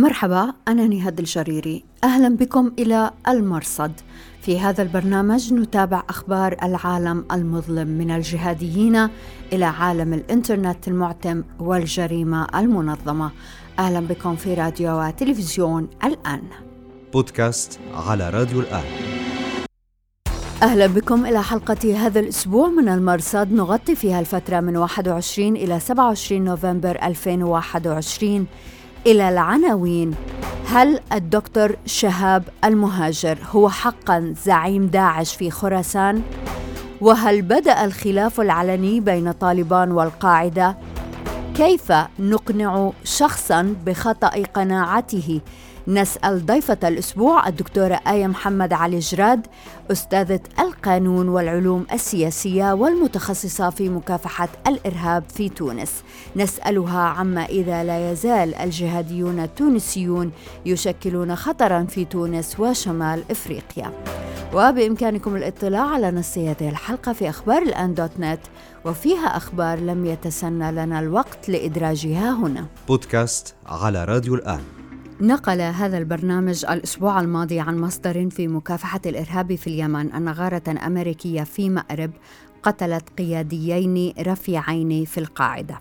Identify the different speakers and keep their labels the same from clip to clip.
Speaker 1: مرحبا أنا نهاد الجريري. أهلا بكم إلى المرصد. في هذا البرنامج نتابع أخبار العالم المظلم من الجهاديين إلى عالم الإنترنت المعتم والجريمة المنظمة. أهلا بكم في راديو وتلفزيون الآن.
Speaker 2: بودكاست على راديو الآن.
Speaker 1: أهلا بكم إلى حلقة هذا الأسبوع من المرصد. نغطي فيها الفترة من 21 إلى 27 نوفمبر 2021 إلى العناوين هل الدكتور شهاب المهاجر هو حقا زعيم داعش في خراسان؟ وهل بدأ الخلاف العلني بين طالبان والقاعدة؟ كيف نقنع شخصا بخطأ قناعته نسأل ضيفة الأسبوع الدكتورة آية محمد علي جراد أستاذة القانون والعلوم السياسية والمتخصصة في مكافحة الإرهاب في تونس. نسألها عما إذا لا يزال الجهاديون التونسيون يشكلون خطرا في تونس وشمال إفريقيا. وبإمكانكم الاطلاع على نص هذه الحلقة في أخبار الآن دوت نت وفيها أخبار لم يتسنى لنا الوقت لإدراجها هنا.
Speaker 2: بودكاست على راديو الآن.
Speaker 1: نقل هذا البرنامج الأسبوع الماضي عن مصدر في مكافحة الإرهاب في اليمن أن غارة أمريكية في مأرب قتلت قياديين رفيعين في القاعدة.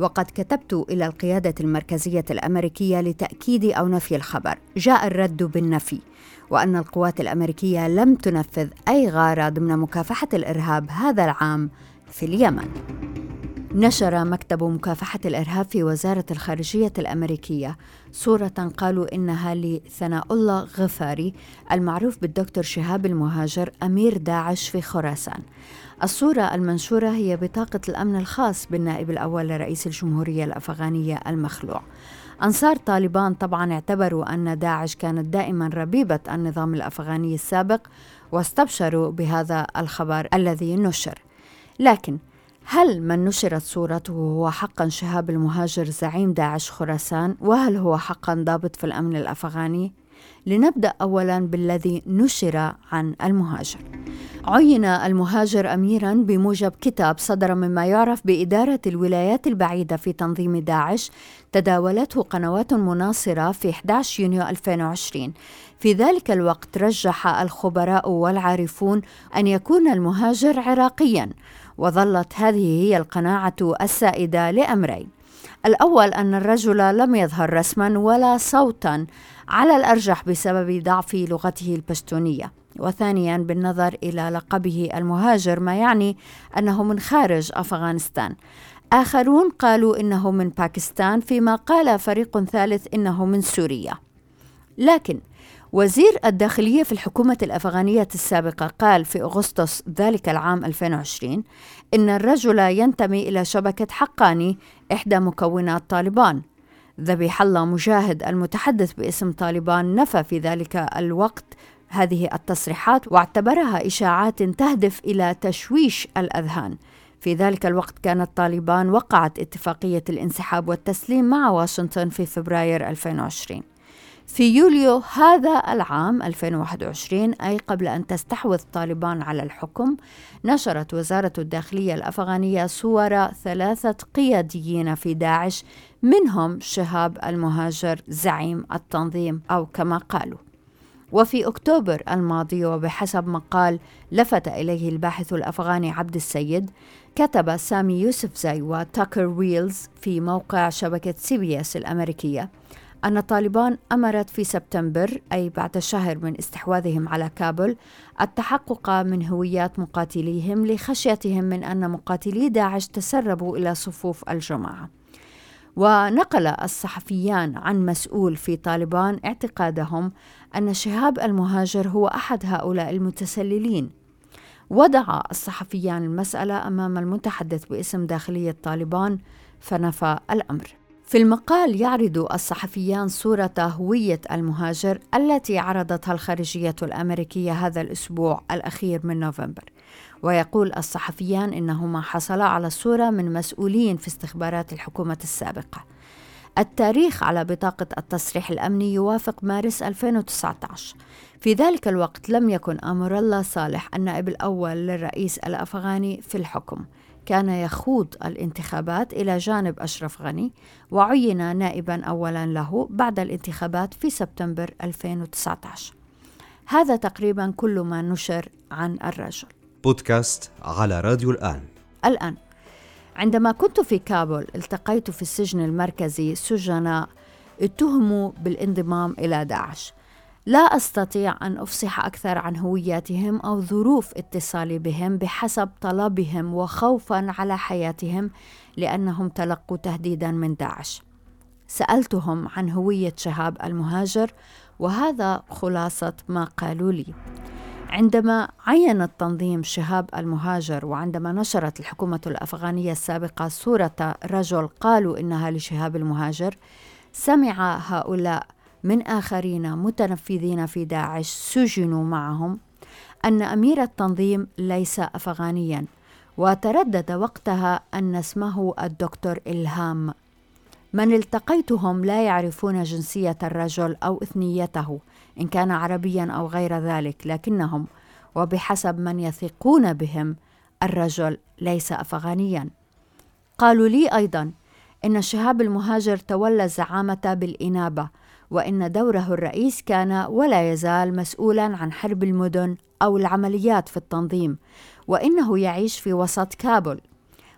Speaker 1: وقد كتبت إلى القيادة المركزية الأمريكية لتأكيد أو نفي الخبر. جاء الرد بالنفي وأن القوات الأمريكية لم تنفذ أي غارة ضمن مكافحة الإرهاب هذا العام في اليمن. نشر مكتب مكافحة الإرهاب في وزارة الخارجية الأمريكية. صورة قالوا إنها لثناء الله غفاري المعروف بالدكتور شهاب المهاجر أمير داعش في خراسان. الصورة المنشورة هي بطاقة الأمن الخاص بالنائب الأول لرئيس الجمهورية الأفغانية المخلوع. أنصار طالبان طبعا اعتبروا أن داعش كانت دائما ربيبة النظام الأفغاني السابق واستبشروا بهذا الخبر الذي نشر. لكن هل من نشرت صورته هو حقا شهاب المهاجر زعيم داعش خراسان؟ وهل هو حقا ضابط في الأمن الأفغاني؟ لنبدأ اولا بالذي نشر عن المهاجر. عين المهاجر اميرا بموجب كتاب صدر مما يعرف بإدارة الولايات البعيدة في تنظيم داعش تداولته قنوات مناصرة في 11 يونيو 2020 في ذلك الوقت رجح الخبراء والعارفون أن يكون المهاجر عراقيا. وظلت هذه هي القناعة السائدة لأمرين. الأول أن الرجل لم يظهر رسما ولا صوتا على الأرجح بسبب ضعف لغته البشتونية. وثانيا بالنظر إلى لقبه المهاجر ما يعني أنه من خارج أفغانستان. آخرون قالوا إنه من باكستان فيما قال فريق ثالث إنه من سوريا. لكن وزير الداخلية في الحكومة الأفغانية السابقة قال في أغسطس ذلك العام 2020 إن الرجل ينتمي إلى شبكة حقاني إحدى مكونات طالبان. ذبيح الله مجاهد المتحدث باسم طالبان نفى في ذلك الوقت هذه التصريحات واعتبرها إشاعات تهدف إلى تشويش الأذهان. في ذلك الوقت كانت طالبان وقعت اتفاقية الانسحاب والتسليم مع واشنطن في فبراير 2020 في يوليو هذا العام 2021 أي قبل أن تستحوذ طالبان على الحكم نشرت وزارة الداخلية الأفغانية صور ثلاثة قياديين في داعش منهم شهاب المهاجر زعيم التنظيم أو كما قالوا. وفي أكتوبر الماضي وبحسب مقال لفت إليه الباحث الأفغاني عبد السيد كتب سامي يوسف زي وتاكر ويلز في موقع شبكة سي بي إس الأمريكية أن طالبان أمرت في سبتمبر أي بعد شهر من استحواذهم على كابل التحقق من هويات مقاتليهم لخشيتهم من أن مقاتلي داعش تسربوا إلى صفوف الجماعة. ونقل الصحفيان عن مسؤول في طالبان اعتقادهم أن شهاب المهاجر هو أحد هؤلاء المتسللين. وضع الصحفيان المسألة أمام المتحدث باسم داخلية طالبان فنفى الأمر. في المقال يعرض الصحفيان صورة هوية المهاجر التي عرضتها الخارجية الأمريكية هذا الأسبوع الأخير من نوفمبر. ويقول الصحفيان إنهما حصلا على الصورة من مسؤولين في استخبارات الحكومة السابقة. التاريخ على بطاقة التصريح الأمني يوافق مارس 2019 في ذلك الوقت لم يكن أمر الله صالح النائب الأول للرئيس الأفغاني في الحكم. كان يخوض الانتخابات إلى جانب أشرف غني وعين نائبا أولا له بعد الانتخابات في سبتمبر 2019 هذا تقريبا كل ما نشر عن الرجل.
Speaker 2: بودكاست على راديو الآن.
Speaker 1: الآن عندما كنت في كابول التقيت في السجن المركزي سجناء اتهموا بالانضمام إلى داعش. لا أستطيع أن أفصح أكثر عن هوياتهم أو ظروف اتصالي بهم بحسب طلبهم وخوفا على حياتهم لأنهم تلقوا تهديدا من داعش. سألتهم عن هوية شهاب المهاجر وهذا خلاصة ما قالوا لي. عندما عين التنظيم شهاب المهاجر وعندما نشرت الحكومة الأفغانية السابقة صورة رجل قالوا إنها لشهاب المهاجر سمع هؤلاء من آخرين متنفذين في داعش سجنوا معهم أن أمير التنظيم ليس أفغانيا وتردد وقتها أن اسمه الدكتور إلهام. من التقيتهم لا يعرفون جنسية الرجل أو إثنيته إن كان عربيا أو غير ذلك لكنهم وبحسب من يثقون بهم الرجل ليس أفغانيا. قالوا لي أيضا إن شهاب المهاجر تولى الزعامة بالإنابة وإن دوره الرئيس كان ولا يزال مسؤولا عن حرب المدن أو العمليات في التنظيم وإنه يعيش في وسط كابول.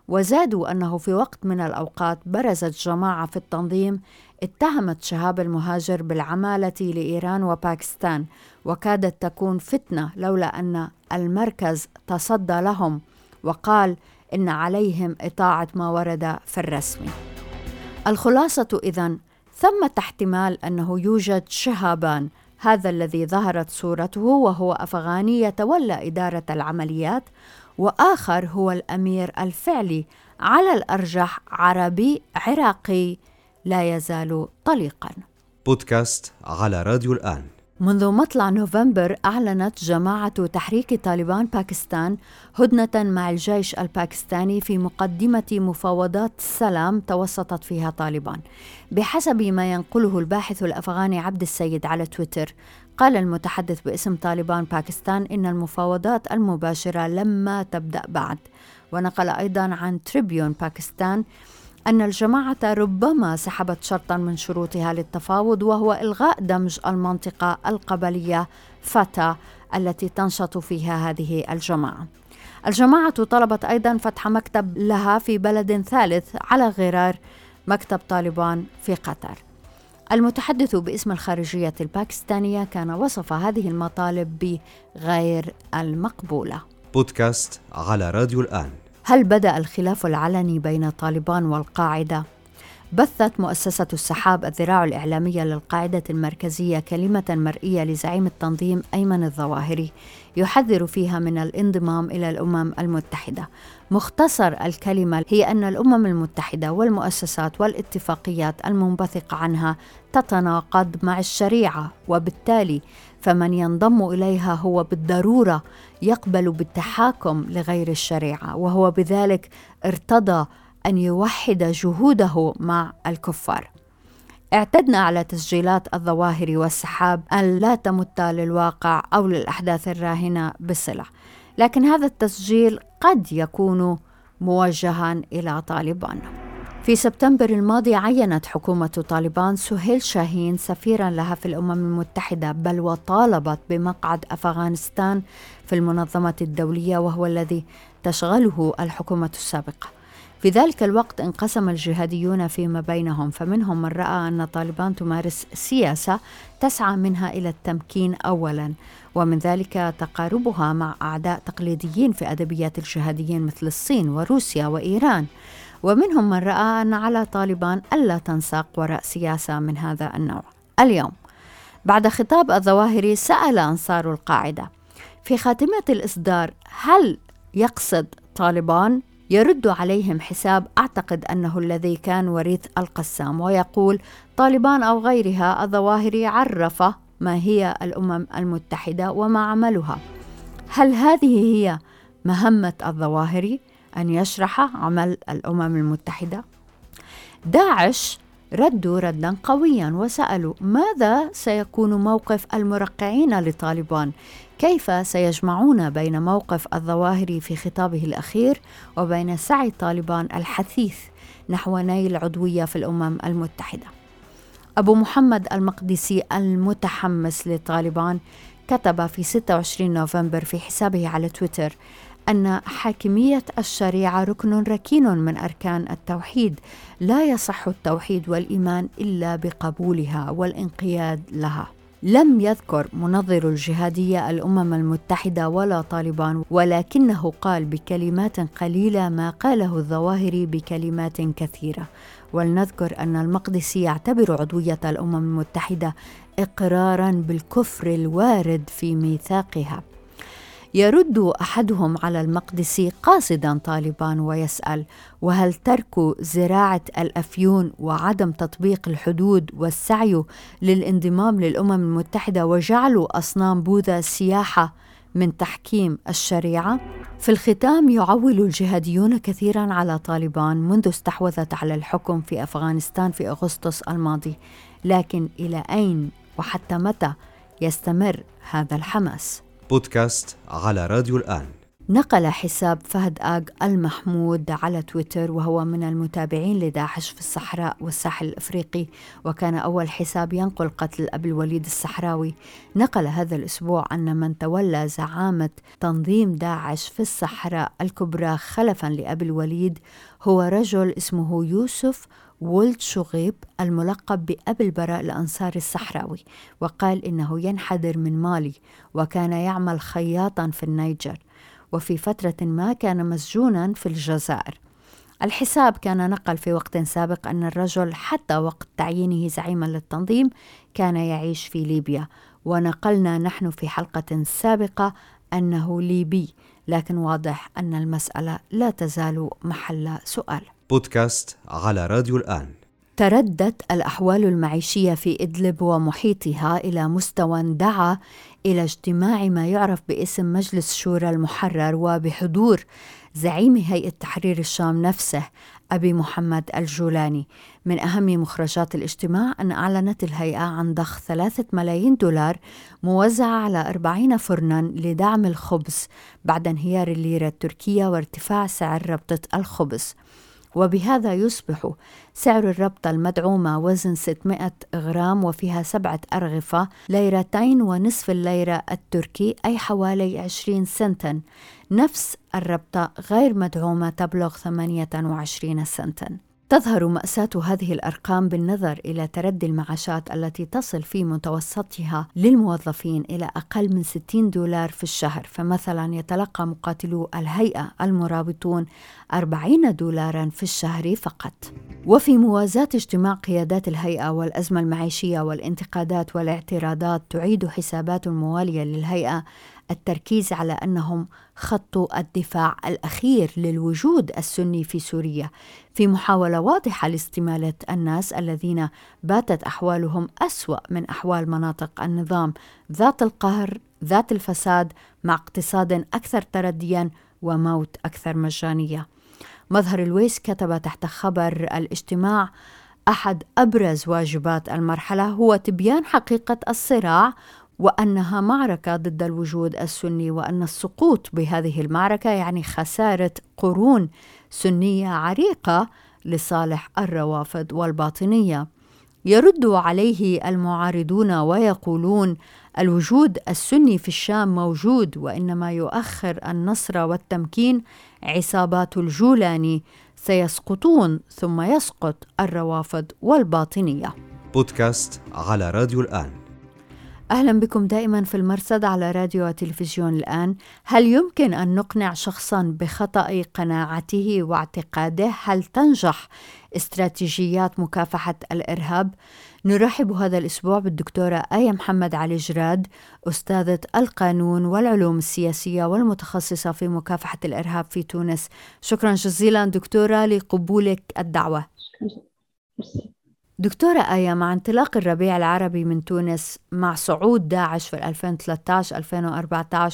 Speaker 1: وزادوا أنه في وقت من الأوقات برزت جماعة في التنظيم اتهمت شهاب المهاجر بالعمالة لإيران وباكستان وكادت تكون فتنة لولا أن المركز تصدى لهم وقال إن عليهم إطاعة ما ورد في الرسمي الخلاصة إذن ثمة احتمال أنه يوجد شهابان هذا الذي ظهرت صورته وهو أفغاني يتولى إدارة العمليات وآخر هو الأمير الفعلي على الأرجح عربي عراقي لا يزال طليقا.
Speaker 2: بودكاست على راديو الآن.
Speaker 1: منذ مطلع نوفمبر أعلنت جماعة تحريك طالبان باكستان هدنة مع الجيش الباكستاني في مقدمة مفاوضات سلام توسطت فيها طالبان. بحسب ما ينقله الباحث الأفغاني عبد السيد على تويتر، قال المتحدث باسم طالبان باكستان إن المفاوضات المباشرة لما تبدأ بعد. ونقل أيضا عن تريبيون باكستان أن الجماعة ربما سحبت شرطا من شروطها للتفاوض وهو إلغاء دمج المنطقة القبلية فتا التي تنشط فيها هذه الجماعة. الجماعة طلبت أيضا فتح مكتب لها في بلد ثالث على غرار مكتب طالبان في قطر. المتحدث باسم الخارجية الباكستانية كان وصف هذه المطالب بغير المقبولة.
Speaker 2: بودكاست على راديو الآن
Speaker 1: هل بدأ الخلاف العلني بين طالبان والقاعدة بثت مؤسسة السحاب الذراع الإعلامية للقاعدة المركزية كلمة مرئية لزعيم التنظيم أيمن الظواهري يحذر فيها من الانضمام إلى الأمم المتحدة. مختصر الكلمة هي أن الأمم المتحدة والمؤسسات والاتفاقيات المنبثقة عنها تتناقض مع الشريعة وبالتالي فمن ينضم إليها هو بالضرورة يقبل بالتحاكم لغير الشريعة وهو بذلك ارتضى أن يوحد جهوده مع الكفار. اعتدنا على تسجيلات الظواهر والسحاب أن لا تمت للواقع أو للأحداث الراهنة بصلة لكن هذا التسجيل قد يكون موجها إلى طالبان. في سبتمبر الماضي عينت حكومة طالبان سهيل شاهين سفيرا لها في الأمم المتحدة بل وطالبت بمقعد أفغانستان في المنظمة الدولية وهو الذي تشغله الحكومة السابقة. في ذلك الوقت انقسم الجهاديون فيما بينهم فمنهم من رأى أن طالبان تمارس سياسة تسعى منها إلى التمكين اولا ومن ذلك تقاربها مع أعداء تقليديين في أدبيات الجهاديين مثل الصين وروسيا وإيران. ومنهم من رأى أن على طالبان ألا تنساق وراء سياسة من هذا النوع. اليوم بعد خطاب الظواهري سأل أنصار القاعدة في خاتمة الإصدار هل يقصد طالبان يرد عليهم حساب أعتقد أنه الذي كان وريث القسام ويقول طالبان أو غيرها الظواهري عرف ما هي الأمم المتحدة وما عملها. هل هذه هي مهمة الظواهري أن يشرح عمل الأمم المتحدة. داعش ردوا ردا قويا وسألوا ماذا سيكون موقف المرقعين لطالبان؟ كيف سيجمعون بين موقف الظواهري في خطابه الأخير وبين سعي طالبان الحثيث نحو نيل عضوية في الأمم المتحدة؟ أبو محمد المقدسي المتحمس لطالبان كتب في 26 نوفمبر في حسابه على تويتر أن حاكمية الشريعة ركن ركين من أركان التوحيد. لا يصح التوحيد والإيمان إلا بقبولها والانقياد لها. لم يذكر منظر الجهادية الأمم المتحدة ولا طالبان ولكنه قال بكلمات قليلة ما قاله الظواهري بكلمات كثيرة. ولنذكر أن المقدسي يعتبر عضوية الأمم المتحدة إقرارا بالكفر الوارد في ميثاقها. يرد أحدهم على المقدسي قاصدا طالبان ويسأل وهل ترك زراعة الأفيون وعدم تطبيق الحدود والسعي للانضمام للأمم المتحدة وجعل أصنام بوذا سياحة من تحكيم الشريعة؟ في الختام يعول الجهاديون كثيرا على طالبان منذ استحوذت على الحكم في أفغانستان في أغسطس الماضي. لكن إلى أين وحتى متى يستمر هذا الحماس؟
Speaker 2: بودكاست على راديو الآن.
Speaker 1: نقل حساب فهد آج المحمود على تويتر وهو من المتابعين لداعش في الصحراء والساحل الأفريقي وكان أول حساب ينقل قتل أبي الوليد الصحراوي. نقل هذا الأسبوع أن من تولى زعامة تنظيم داعش في الصحراء الكبرى خلفا لأبي الوليد هو رجل اسمه يوسف وولد شغيب الملقب بأبي البراء الأنصاري الصحراوي وقال إنه ينحدر من مالي وكان يعمل خياطا في النيجر. وفي فترة ما كان مسجونا في الجزائر. الحساب كان نقل في وقت سابق أن الرجل حتى وقت تعيينه زعيما للتنظيم كان يعيش في ليبيا ونقلنا نحن في حلقة سابقة أنه ليبي لكن واضح أن المسألة لا تزال محل سؤال.
Speaker 2: بودكاست على راديو الآن.
Speaker 1: تردت الأحوال المعيشية في إدلب ومحيطها إلى مستوى دعا إلى اجتماع ما يعرف باسم مجلس شورى المحرر وبحضور زعيم هيئة تحرير الشام نفسه أبي محمد الجولاني. من أهم مخرجات الاجتماع أن أعلنت الهيئة عن ضخ ثلاثة ملايين دولار موزعة على أربعين فرنا لدعم الخبز بعد انهيار الليرة التركية وارتفاع سعر ربطة الخبز. وبهذا يصبح سعر الربطة المدعومة وزن 600 غرام وفيها سبعة أرغفة ليرتين ونصف الليرة التركي أي حوالي 20 سنتا. نفس الربطة غير مدعومة تبلغ 28 سنتا. تظهر مأساة هذه الأرقام بالنظر إلى تردي المعاشات التي تصل في متوسطها للموظفين إلى أقل من 60 دولار في الشهر. فمثلا يتلقى مقاتلو الهيئة المرابطون 40 دولارا في الشهر فقط. وفي موازاة اجتماع قيادات الهيئة والأزمة المعيشية والانتقادات والاعتراضات تعيد حسابات موالية للهيئة التركيز على أنهم خطوا الدفاع الأخير للوجود السني في سوريا. في محاولة واضحة لاستمالة الناس الذين باتت أحوالهم أسوأ من أحوال مناطق النظام. ذات القهر ذات الفساد مع اقتصاد أكثر ترديا وموت أكثر مجانية. مظهر الويس كتب تحت خبر الاجتماع أحد أبرز واجبات المرحلة هو تبيان حقيقة الصراع وأنها معركة ضد الوجود السني وأن السقوط بهذه المعركة يعني خسارة قرون سنية عريقة لصالح الروافض والباطنية. يرد عليه المعارضون ويقولون الوجود السني في الشام موجود وإنما يؤخر النصر والتمكين عصابات الجولاني سيسقطون ثم يسقط الروافض والباطنية.
Speaker 2: بودكاست على راديو الآن.
Speaker 1: أهلا بكم دائما في المرصد على راديو وتلفزيون الآن هل يمكن أن نقنع شخصا بخطأ قناعته واعتقاده؟ هل تنجح استراتيجيات مكافحة الإرهاب؟ نرحب هذا الأسبوع بالدكتورة آية محمد علي جراد أستاذة القانون والعلوم السياسية والمتخصصة في مكافحة الإرهاب في تونس شكرا جزيلا دكتورة لقبولك الدعوة دكتورة آية مع انطلاق الربيع العربي من تونس مع صعود داعش في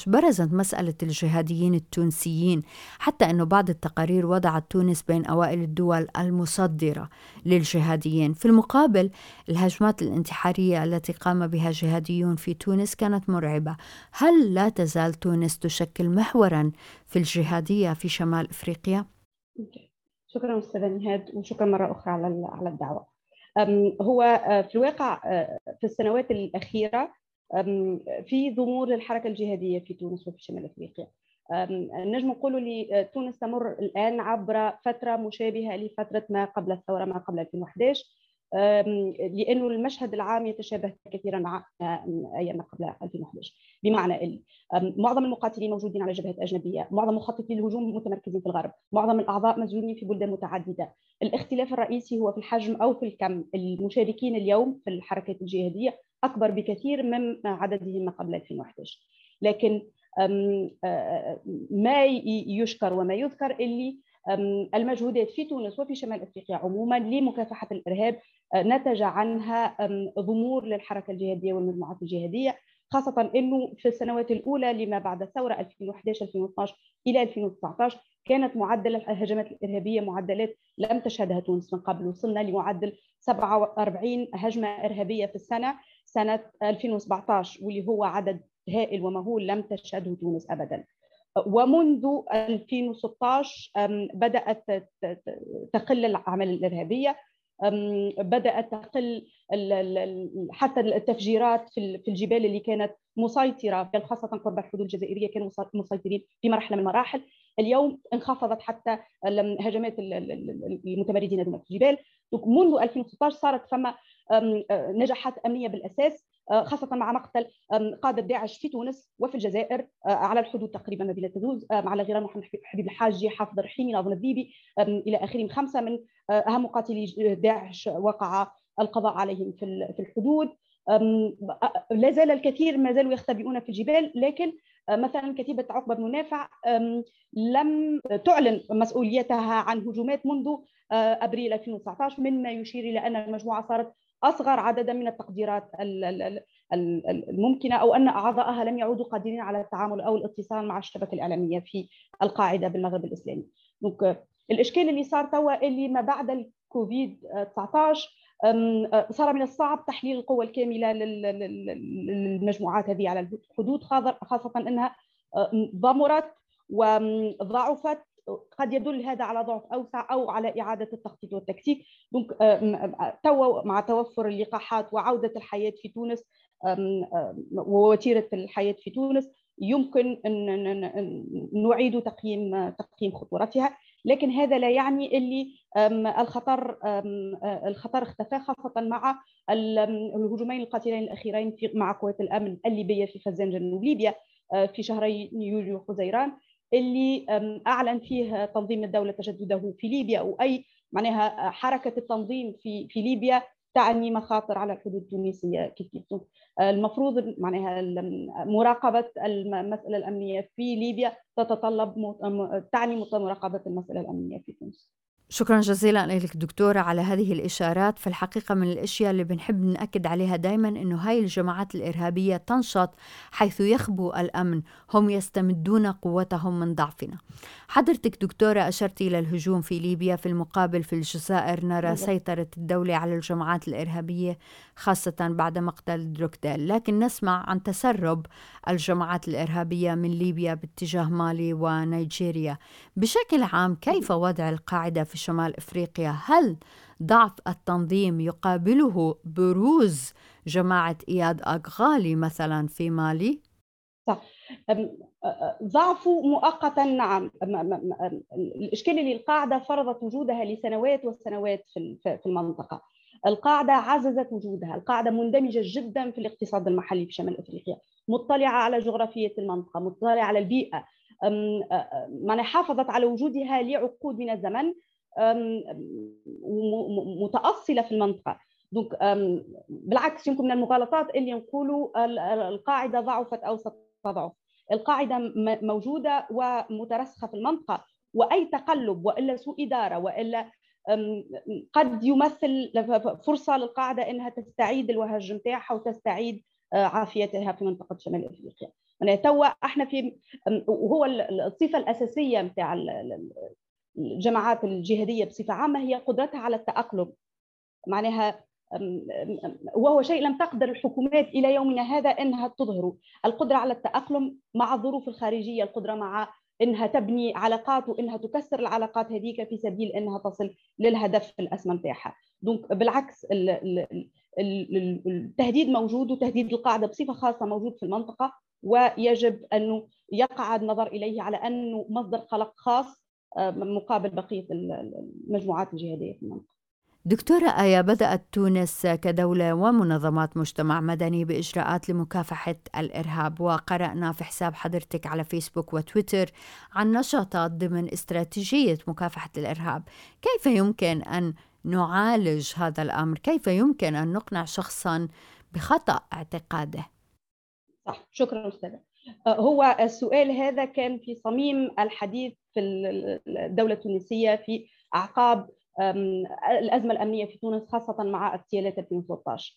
Speaker 1: 2013-2014 برزت مسألة الجهاديين التونسيين حتى أنه بعض التقارير وضعت تونس بين أوائل الدول المصدرة للجهاديين. في المقابل الهجمات الانتحارية التي قام بها جهاديون في تونس كانت مرعبة. هل لا تزال تونس تشكل محورا في الجهادية في شمال أفريقيا؟
Speaker 3: شكرا أستاذة نهاد وشكرا مرة أخرى على الدعوة. هو آه، في الواقع آه، في السنوات الأخيرة في ضمور للحركة الجهادية في تونس وفي شمال أفريقيا. نجم نقولوا لي آه، تونس تمر الآن عبر فترة مشابهة لفترة ما قبل الثورة ما قبل 2011 لأنه المشهد العام يتشابه كثيرا مع أيام قبل 2011 بمعنى معظم المقاتلين موجودين على جبهات أجنبية، معظم مخططي الهجوم متمركزين في الغرب، معظم الأعضاء مسجونين في بلدان متعددة، الاختلاف الرئيسي هو في الحجم أو في الكم، المشاركين اليوم في الحركات الجهادية أكبر بكثير من عددهم قبل 2011 لكن ما يشكر وما يذكر إللي المجهودات في تونس وفي شمال أفريقيا عموما لمكافحة الإرهاب نتج عنها ضمور للحركة الجهادية والمجموعات الجهادية خاصة إنه في السنوات الأولى لما بعد الثورة 2011 2012 إلى 2019 كانت معدل الهجمات الإرهابية معدلات لم تشهدها تونس من قبل وصلنا لمعدل 47 هجمة إرهابية في السنة سنة 2017 واللي هو عدد هائل ومهول لم تشهده تونس ابدا. ومنذ 2016 بدأت تقل الاعمال الإرهابية بدأت تقل حتى التفجيرات في الجبال اللي كانت مسيطرة خاصة قرب الحدود الجزائرية كانوا مسيطرين في مرحله من المراحل. اليوم انخفضت حتى هجمات المتمردين دون الجبال. منذ 2016 صارت فما نجاحات أمنية بالأساس. آه، خاصة مع مقتل قادة داعش في تونس وفي الجزائر آه، على الحدود تقريبا ما بين تدوز على غير محمد حبيب الحاجي حافظ الرحيمي ناظم الذيبي إلى آخره خمسة من آه، أهم مقاتلي داعش وقع القضاء عليهم في الحدود. لا زال الكثير ما زالوا يختبئون في الجبال لكن مثلا كتيبة عقبة بن نافع لم تعلن مسؤوليتها عن هجومات منذ أبريل 2019 مما يشير إلى أن المجموعة صارت أصغر عددا من التقديرات الممكنة أو أن اعضائها لم يعودوا قادرين على التعامل أو الاتصال مع الشبكة الإعلامية في القاعدة بالمغرب الإسلامي. دونك الإشكال اللي صار توا اللي ما بعد الكوفيد 19 صار من الصعب تحليل القوة الكاملة للمجموعات هذه على الحدود خاصة أنها ضمرت وضعفت قد يدل هذا على ضعف أوسع أو على إعادة التخطيط والتكتيك. donc توا مع توفر اللقاحات وعودة الحياة في تونس ووتيرة الحياة في تونس يمكن أن نعيد تقييم تقييم خطورتها. لكن هذا لا يعني اللي الخطر الخطر اختفى خاصة مع الهجومين القاتلين الأخيرين في مع قوات الأمن الليبية في فزان جنوب ليبيا في شهري يوليو وحزيران اللي أعلن فيه تنظيم الدولة تجدده في ليبيا واي معناها حركة التنظيم في في ليبيا تعني مخاطر على الحدود التونسية كيف كيف. المفروض معناها مراقبة المسألة الأمنية في ليبيا تتطلب تعني مراقبة المسألة الأمنية في تونس.
Speaker 1: شكرا جزيلا لك دكتورة على هذه الإشارات. في الحقيقة من الأشياء اللي بنحب نأكد عليها دايما أنه هاي الجماعات الإرهابية تنشط حيث يخبو الأمن. هم يستمدون قوتهم من ضعفنا. حضرتك دكتورة أشرت إلى الهجوم في ليبيا في المقابل في الجزائر. نرى سيطرة الدولة على الجماعات الإرهابية خاصة بعد مقتل دروكديل. لكن نسمع عن تسرب الجماعات الإرهابية من ليبيا باتجاه مالي ونيجيريا. بشكل عام كيف وضع القاعدة في شمال إفريقيا هل ضعف التنظيم يقابله بروز جماعة إياد اغالي مثلا في مالي؟
Speaker 3: صح. ضعفه مؤقتا نعم. الإشكال اللي القاعدة فرضت وجودها لسنوات وسنوات في المنطقة. القاعدة عززت وجودها. القاعدة مندمجة جدا في الاقتصاد المحلي في شمال أفريقيا. مطلعة على جغرافية المنطقة مطلعة على البيئة. معنى حافظت على وجودها لعقود من الزمن. متاصله في المنطقة. دونك بالعكس يمكن من المغالطات اللي نقولوا القاعدة ضعفت أو ستضعف القاعدة موجودة ومترسخة في المنطقة وأي تقلب وإلا سوء إدارة وإلا قد يمثل فرصة للقاعدة إنها تستعيد الوهج نتاعها وتستعيد آه، عافيتها في منطقة شمال إفريقيا. يعني توا إحنا في وهو الصفة الأساسية نتاع الجماعات الجهادية بصفة عامة هي قدرتها على التأقلم. معناها وهو شيء لم تقدر الحكومات إلى يومنا هذا إنها تظهره. القدرة على التأقلم مع الظروف الخارجية القدرة مع إنها تبني علاقات وإنها تكسر العلاقات هذيك في سبيل إنها تصل للهدف الأسمى نتاعها. دونك بالعكس التهديد موجود وتهديد القاعدة بصفة خاصة موجود في المنطقة ويجب انه يقع النظر إليه على أنه مصدر قلق خاص مقابل بقية المجموعات الجهادية في المنطقة
Speaker 1: دكتورة آية بدأت تونس كدولة ومنظمات مجتمع مدني بإجراءات لمكافحة الإرهاب وقرأنا في حساب حضرتك على فيسبوك وتويتر عن نشاطات ضمن استراتيجية مكافحة الإرهاب كيف يمكن أن نعالج هذا الأمر؟ كيف يمكن أن نقنع شخصا بخطأ اعتقاده؟
Speaker 3: صح شكرا أستاذة هو السؤال هذا كان في صميم الحديث في الدولة التونسية في أعقاب الأزمة الأمنية في تونس خاصة مع اغتيالات 2013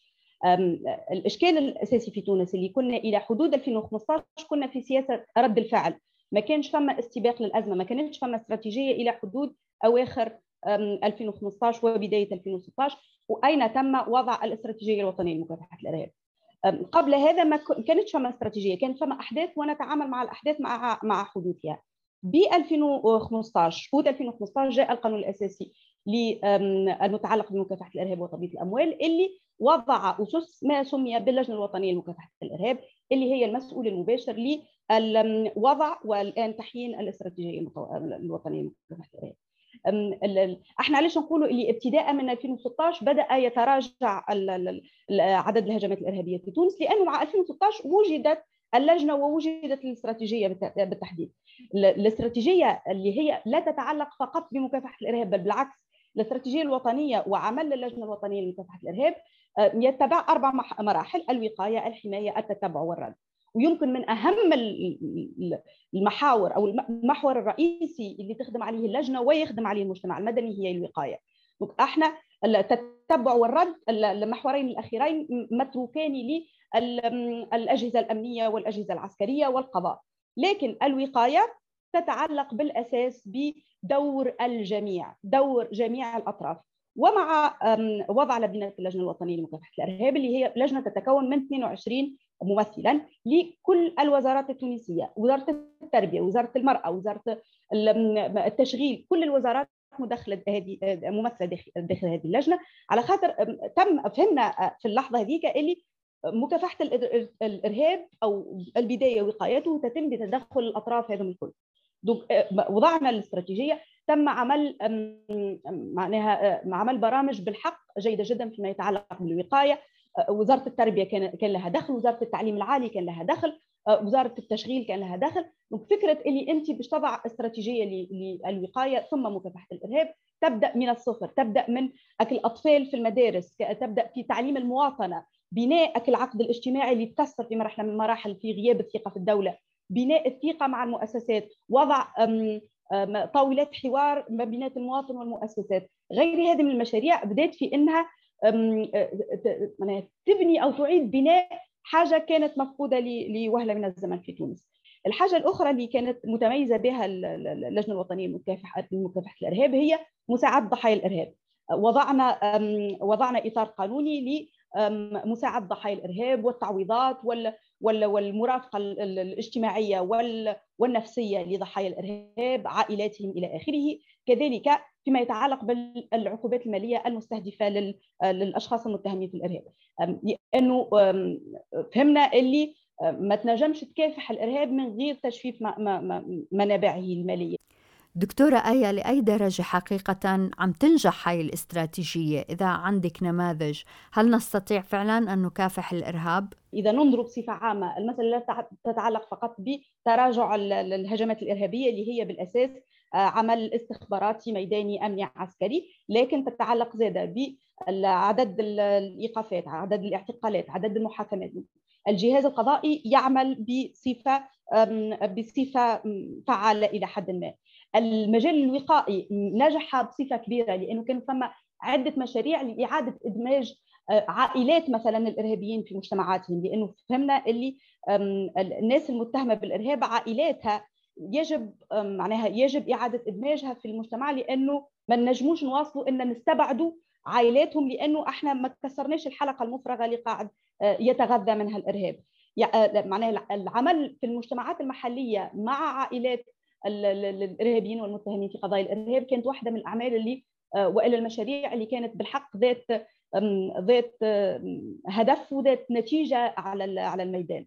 Speaker 3: الإشكال الأساسي في تونس اللي كنا إلى حدود 2015 كنا في سياسة رد الفعل. ما كانش فما استباق للأزمة ما كانتش فما استراتيجية إلى حدود أواخر 2015 وبداية 2016 وأين تم وضع الاستراتيجية الوطنية لمكافحه الأرهاب؟ قبل هذا ما كانتش فما استراتيجية كانت فما أحداث ونتعامل مع الأحداث مع مع حدوثها. ب 2015 حدود 2015 جاء القانون الأساسي المتعلق بمكافحة الإرهاب وتبييض الأموال اللي وضع أسس ما سمي باللجنة الوطنية لمكافحة الإرهاب اللي هي المسؤول المباشر لوضع والآن تحيين الاستراتيجية الوطنية لمكافحة الإرهاب. إحنا علاش نقولوا اللي ابتداء من 2016 بدأ يتراجع عدد الهجمات الإرهابية في تونس لأنه مع 2016 وجدت اللجنة ووجدت الاستراتيجية بالتحديد. الاستراتيجية اللي هي لا تتعلق فقط بمكافحة الإرهاب بل بالعكس الاستراتيجية الوطنية وعمل اللجنة الوطنية لمكافحة الإرهاب يتبع أربع مراحل الوقاية الحماية التتبع والرد. ويمكن من أهم المحاور أو المحور الرئيسي اللي تخدم عليه اللجنة ويخدم عليه المجتمع المدني هي الوقاية. إحنا التتبع والرد المحورين الأخيرين متروكان للاجهزه الأمنية والأجهزة العسكرية والقضاء. لكن الوقاية تتعلق بالأساس بدور الجميع دور جميع الأطراف. ومع وضع لجنه اللجنة الوطنية لمكافحة الأرهاب اللي هي لجنة تتكون من 22 ممثلا لكل الوزارات التونسية وزارة التربية وزارة المرأة وزارة التشغيل كل الوزارات مدخله هذه ممثلة داخل هذه اللجنة. على خاطر تم فهمنا في اللحظة هذيك اللي مكافحة الإرهاب أو البداية وقايته تتم بتدخل الأطراف هذم الكل. آه، وضعنا الاستراتيجية تم عمل معناها عمل برامج بالحق جيدة جدا فيما يتعلق بالوقاية وزارة التربية كان كان لها دخل وزارة التعليم العالي كان لها دخل وزارة التشغيل كان لها دخل. فكرة اللي انت باش تضع استراتيجيه للوقاية ثم مكافحة الإرهاب. تبدأ من الصفر تبدأ من الاطفال في المدارس تبدأ في تعليم المواطنة بناء العقد الاجتماعي اللي تكسر في مرحله من المراحل في غياب الثقة في الدولة بناء الثقة مع المؤسسات وضع طاولات حوار ما بين المواطن والمؤسسات. غير هذه من المشاريع بدأت في إنها تبني أو تعيد بناء حاجة كانت مفقودة لوهلة من الزمن في تونس. الحاجة الأخرى اللي كانت متميزة بها اللجنة الوطنية لمكافحه الإرهاب هي مساعدة ضحايا الإرهاب. وضعنا وضعنا إطار قانوني لمساعده ضحايا الإرهاب والتعويضات والمرافقه الاجتماعية والنفسية لضحايا الإرهاب عائلاتهم إلى آخره. كذلك فيما يتعلق بالعقوبات المالية المستهدفة للأشخاص المتهمين في الإرهاب. لأنه فهمنا اللي ما تنجمش تكافح الإرهاب من غير تجفيف منابعه المالية.
Speaker 1: دكتورة آية لأي درجة حقيقة عم تنجح هاي الاستراتيجية؟ إذا عندك نماذج هل نستطيع فعلا أن نكافح الإرهاب؟
Speaker 3: إذا ننظر بصفة عامة المسألة لا تتعلق فقط بتراجع الهجمات الإرهابية اللي هي بالأساس آه، عمل استخباراتي ميداني أمني عسكري لكن تتعلق زادة بعدد الإيقافات عدد الاعتقالات عدد المحاكمات. الجهاز القضائي يعمل بصفة بصفة فعالة إلى حد ما. المجال الوقائي نجح بصفة كبيرة لأنه كان فما عدة مشاريع لإعادة إدماج آه، عائلات مثلا الإرهابيين في مجتمعاتهم لأنه فهمنا اللي الناس المتهمة بالإرهاب عائلاتها يجب معناها يجب إعادة إدماجها في المجتمع لأنه ما نجموش نواصلوا إن نستبعدوا عائلاتهم لأنه إحنا ما كسرناش الحلقة المفرغة اللي قاعد آه، يتغذى منها الإرهاب. آه، معناها العمل في المجتمعات المحلية مع عائلات الإرهابيين والمتهمين في قضايا الإرهاب كانت واحدة من الأعمال اللي آه، والا المشاريع اللي كانت بالحق ذات ذات هدف وذات نتيجة على على الميدان.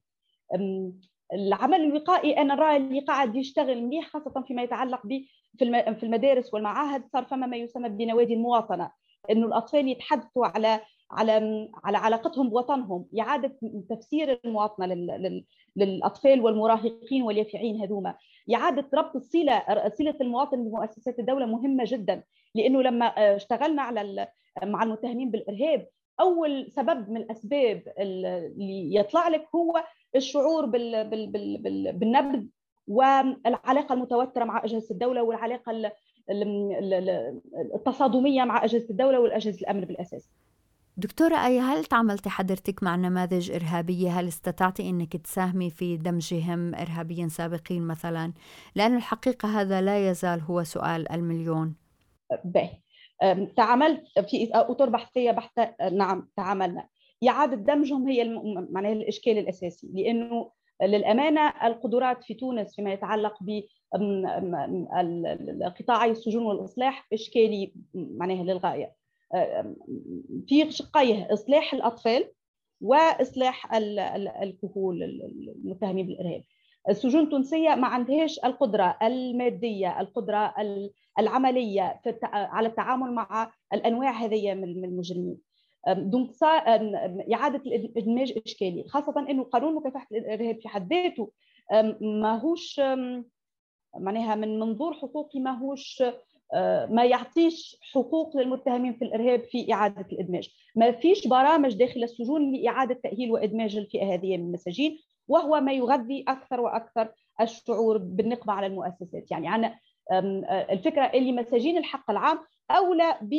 Speaker 3: العمل الوقائي أنا رأي اللي قاعد يشتغل مليح خاصة فيما يتعلق ب في المدارس والمعاهد صار فما ما يسمى بنوادي المواطنة. إنه الأطفال يتحدثوا على على على علاقتهم بوطنهم. إعادة تفسير المواطنة للأطفال والمراهقين واليافعين هذوما. إعادة ربط الصله صلة المواطن بمؤسسات الدولة مهمة جدا لأنه لما اشتغلنا على مع المتهمين بالإرهاب أول سبب من الأسباب اللي يطلع لك هو الشعور بال بال بال بالنبذ والعلاقة المتوترة مع أجهزة الدولة والعلاقة التصادمية مع أجهزة الدولة والأجهزة الأمن بالأساس.
Speaker 1: دكتورة أي هل تعاملتي حضرتك مع نماذج إرهابية؟ هل استطعتي أنك تساهمي في دمجهم إرهابيين سابقين مثلا؟ لأن الحقيقة هذا لا يزال هو سؤال المليون.
Speaker 3: باهي تعاملت في أطر بحثية بحثه نعم تعاملنا. إعادة دمجهم هي معناها الإشكال الأساسي. لأنه للأمانة القدرات في تونس فيما يتعلق ب قطاعي السجون والإصلاح إشكالي معناها للغاية. في شقيه اصلاح الاطفال واصلاح الكهول المتهمين بالارهاب. السجون التونسية ما عندهاش القدرة المادية القدرة العملية على التعامل مع الأنواع هذه من المجرمين. دونك إعادة الإدماج إشكالي خاصة انه قانون مكافحة الإرهاب في حد ذاته ماهوش معناها من منظور حقوقي ماهوش ما يعطيش حقوق للمتهمين في الإرهاب في إعادة الإدماج. ما فيش برامج داخل السجون لإعادة تأهيل وإدماج الفئه هذه من المساجين وهو ما يغذي أكثر وأكثر الشعور بالنقمه على المؤسسات. يعني عندنا الفكرة اللي مساجين الحق العام أولى ب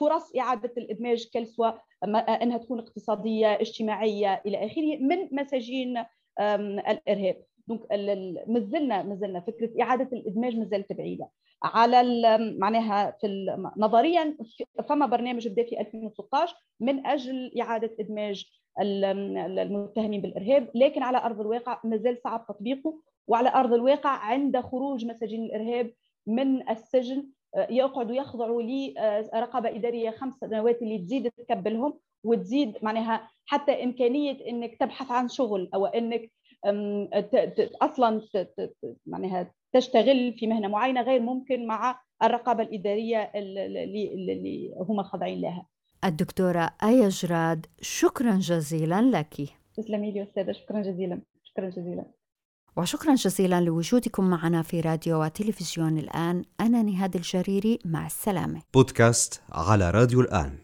Speaker 3: فرص إعادة الإدماج كالسوا أنها تكون اقتصادية اجتماعية إلى آخره من مساجين الإرهاب. دونك مازلنا مازلنا فكرة إعادة الإدماج مازالت بعيدة. على معناها في نظريا فما برنامج بدأ في 2016 من أجل إعادة إدماج المتهمين بالإرهاب لكن على أرض الواقع مازال صعب تطبيقه وعلى أرض الواقع عند خروج مساجين الإرهاب من السجن آه، يقعدوا يخضعوا لرقابه إدارية خمس سنوات اللي تزيد تكبلهم وتزيد معناها حتى إمكانية إنك تبحث عن شغل أو إنك أصلا معناها تشتغل في مهنة معينة غير ممكن مع الرقابة الإدارية اللي, اللي هم خاضعين لها.
Speaker 1: الدكتورة آية جراد شكرا جزيلا لك.
Speaker 3: تسلمي لي أستاذة شكرا جزيلا شكرا جزيلا.
Speaker 1: وشكرا جزيلا لوجودكم معنا في راديو وتلفزيون الآن أنا نهاد الجريري مع السلامة
Speaker 2: بودكاست على راديو الآن